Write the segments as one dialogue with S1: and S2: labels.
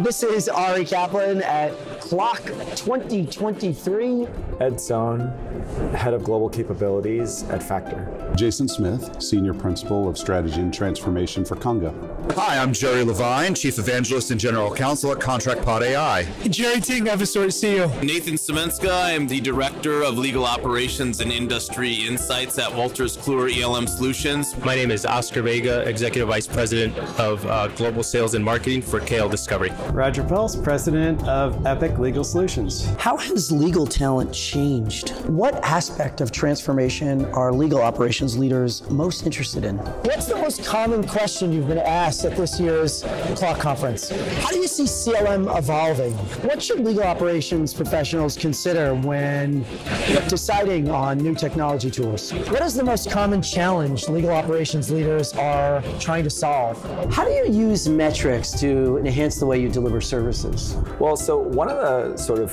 S1: This is Ari Kaplan at CLOC 2023.
S2: Ed Sohn, Head of Global Capabilities at Factor.
S3: Jason Smith, Senior Principal of Strategy and Transformation for Conga.
S4: Hi, I'm Jerry Levine, Chief Evangelist and General Counsel at ContractPod AI.
S5: Jerry Ting, Evisort CEO.
S6: Nathan Cemenska, I am the Director of Legal Operations and Industry Insights at Wolters Kluwer ELM Solutions.
S7: My name is Oscar Vega, Executive Vice President of uh, Global Sales and Marketing for KL Discovery.
S8: Roger Pilc, President of Epiq Legal Solutions.
S1: How has legal talent changed? What aspect of transformation are legal operations leaders most interested in? What's the most common question you've been asked at this year's CLOC Conference? How do you see CLM evolving? What should legal operations professionals consider when deciding on new technology tools? What is the most common challenge legal operations leaders are trying to solve? How do you use metrics to enhance the way you deliver services?
S2: Well, so one of the Uh, sort of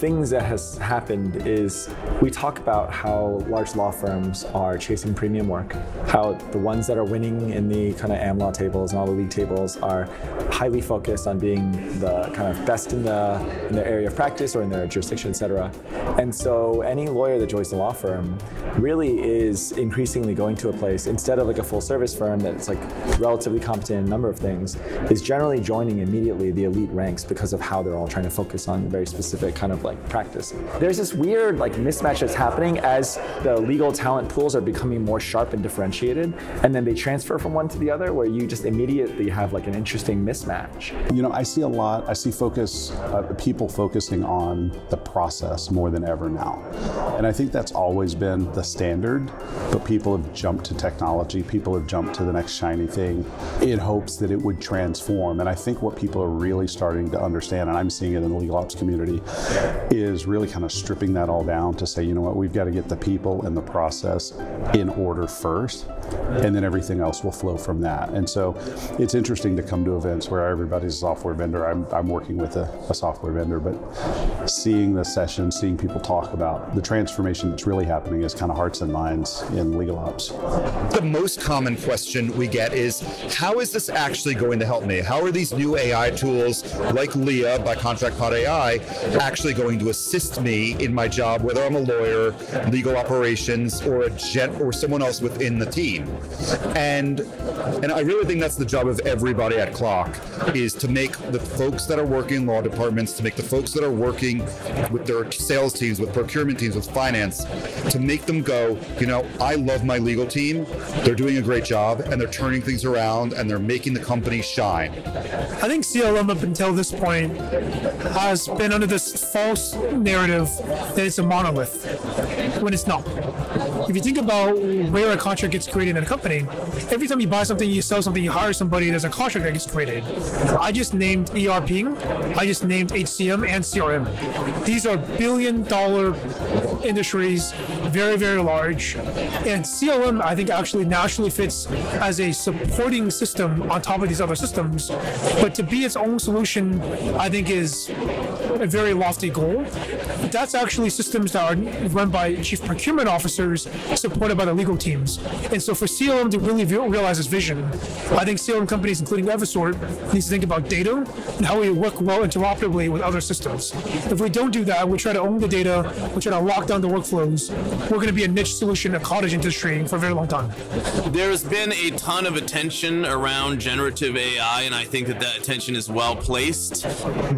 S2: things that has happened is we talk about how large law firms are chasing premium work, how the ones that are winning in the kind of AmLaw tables and all the league tables are highly focused on being the kind of best in the in their area of practice or in their jurisdiction, et cetera. And so any lawyer that joins the law firm really is increasingly going to a place instead of like a full service firm that's like relatively competent in a number of things, is generally joining immediately the elite ranks because of how they're all trying to focus on very specific kind of like practice. There's this weird like mismatch that's happening as the legal talent pools are becoming more sharp and differentiated, and then they transfer from one to the other, where you just immediately have like an interesting mismatch.
S3: You know, I see a lot, I see focus, uh, people focusing on the process more than ever now. And I think that's always been the standard, but people have jumped to technology, people have jumped to the next shiny thing in hopes that it would transform. And I think what people are really starting to understand, and I'm seeing it in the legal ops community, is really kind of stripping that all down to say, you know what, we've got to get the people and the process in order first, and then everything else will flow from that. And so it's interesting to come to events where everybody's a software vendor. I'm, I'm working with a, a software vendor, but seeing the session, seeing people talk about the transformation that's really happening is kind of hearts and minds in legal ops.
S4: The most common question we get is how is this actually going to help me? How are these new AI tools like Leah by ContractPod AI actually going to assist me in my job, whether I'm a lawyer, legal operations, or a gen- or someone else within the team? And and I really think that's the job of everybody at CLOC is to make the folks that are working in law departments, to make the folks that are working with their sales teams, with procurement teams, with finance, to make them go, you know, I love my legal team. They're doing a great job and they're turning things around and they're making the company shine.
S5: I think CLM up until this point has been under this false narrative that it's a monolith when it's not. If you think about where a contract gets created in a company, every time you buy something, you sell something, you hire somebody, there's a contract that gets created. I just named ERP, I just named HCM and CRM. These are billion dollar industries, very, very large. And CLM, I think, actually naturally fits as a supporting system on top of these other systems. But to be its own solution, I think, is a very lofty goal. That's actually systems that are run by chief procurement officers, supported by the legal teams. And so for CLM to really re- realize this vision, I think CLM companies, including Evisort, needs to think about data and how we work well interoperably with other systems. If we don't do that, we try to own the data, we try to lock down the workflows, we're going to be a niche solution, a cottage industry for a very long time.
S6: There's been a ton of attention around generative AI, and I think that that attention is well placed.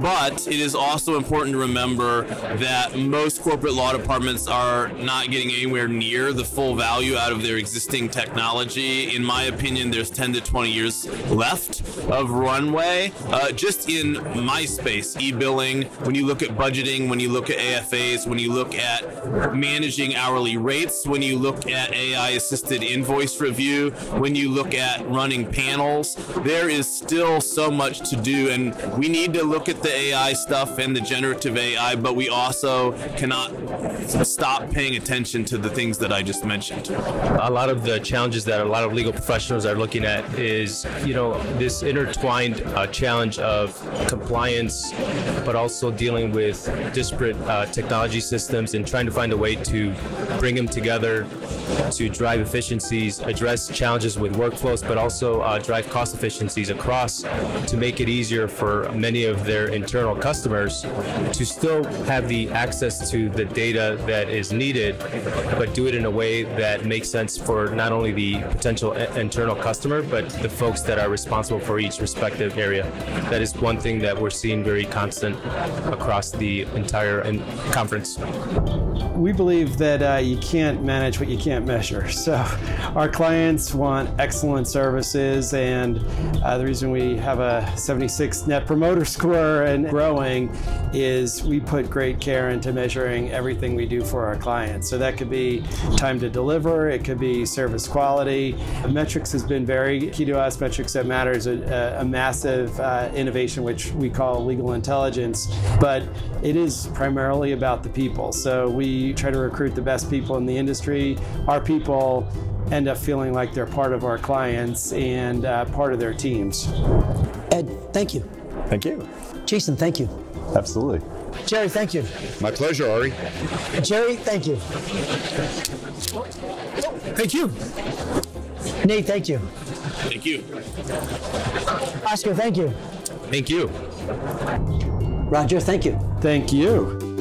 S6: But it is also important to remember that most corporate law departments are not getting anywhere near the full value out of their existing technology. In my opinion, there's 10 to 20 years left of runway. Uh, just in my space, e-billing, when you look at budgeting, when you look at AFAs, when you look at managing hourly rates, when you look at AI assisted invoice review, when you look at running panels, there is still so much to do. And we need to look at the AI stuff and the generative AI, but we also cannot stop paying attention to the things that I just mentioned.
S7: A lot of the challenges that a lot of legal professionals are looking at is, you know, this intertwined uh, challenge of compliance, but also dealing with disparate uh, technology systems and trying to find a way to bring them together to drive efficiencies, address challenges with workflows, but also uh, drive cost efficiencies across to make it easier for many of their internal customers to still have the access to the data that is needed, but do it in a way that makes sense for not only the potential internal customer, but the folks that are responsible for each respective area. That is one thing that we're seeing very constant across the entire conference.
S8: We believe that uh, you can't manage what you can't measure. So, our clients want excellent services, and uh, the reason we have a 76 net promoter score and growing is we put great care into measuring everything we do for our clients. So, that could be time to deliver, it could be service quality. Metrics has been very key to us. Metrics that matters a, a massive uh, innovation, which we call legal intelligence, but it is primarily about the people. So we try to recruit the best people in the industry. Our people end up feeling like they're part of our clients and uh, part of their teams.
S1: Ed, thank you.
S2: Thank you.
S1: Jason, thank you.
S3: Absolutely.
S1: Jerry, thank you.
S4: My pleasure, Ari.
S1: Jerry, thank you.
S5: Thank you.
S1: Nate, thank you.
S6: Thank you.
S1: Oscar, thank you.
S7: Thank you.
S1: Roger, thank you.
S8: Thank you.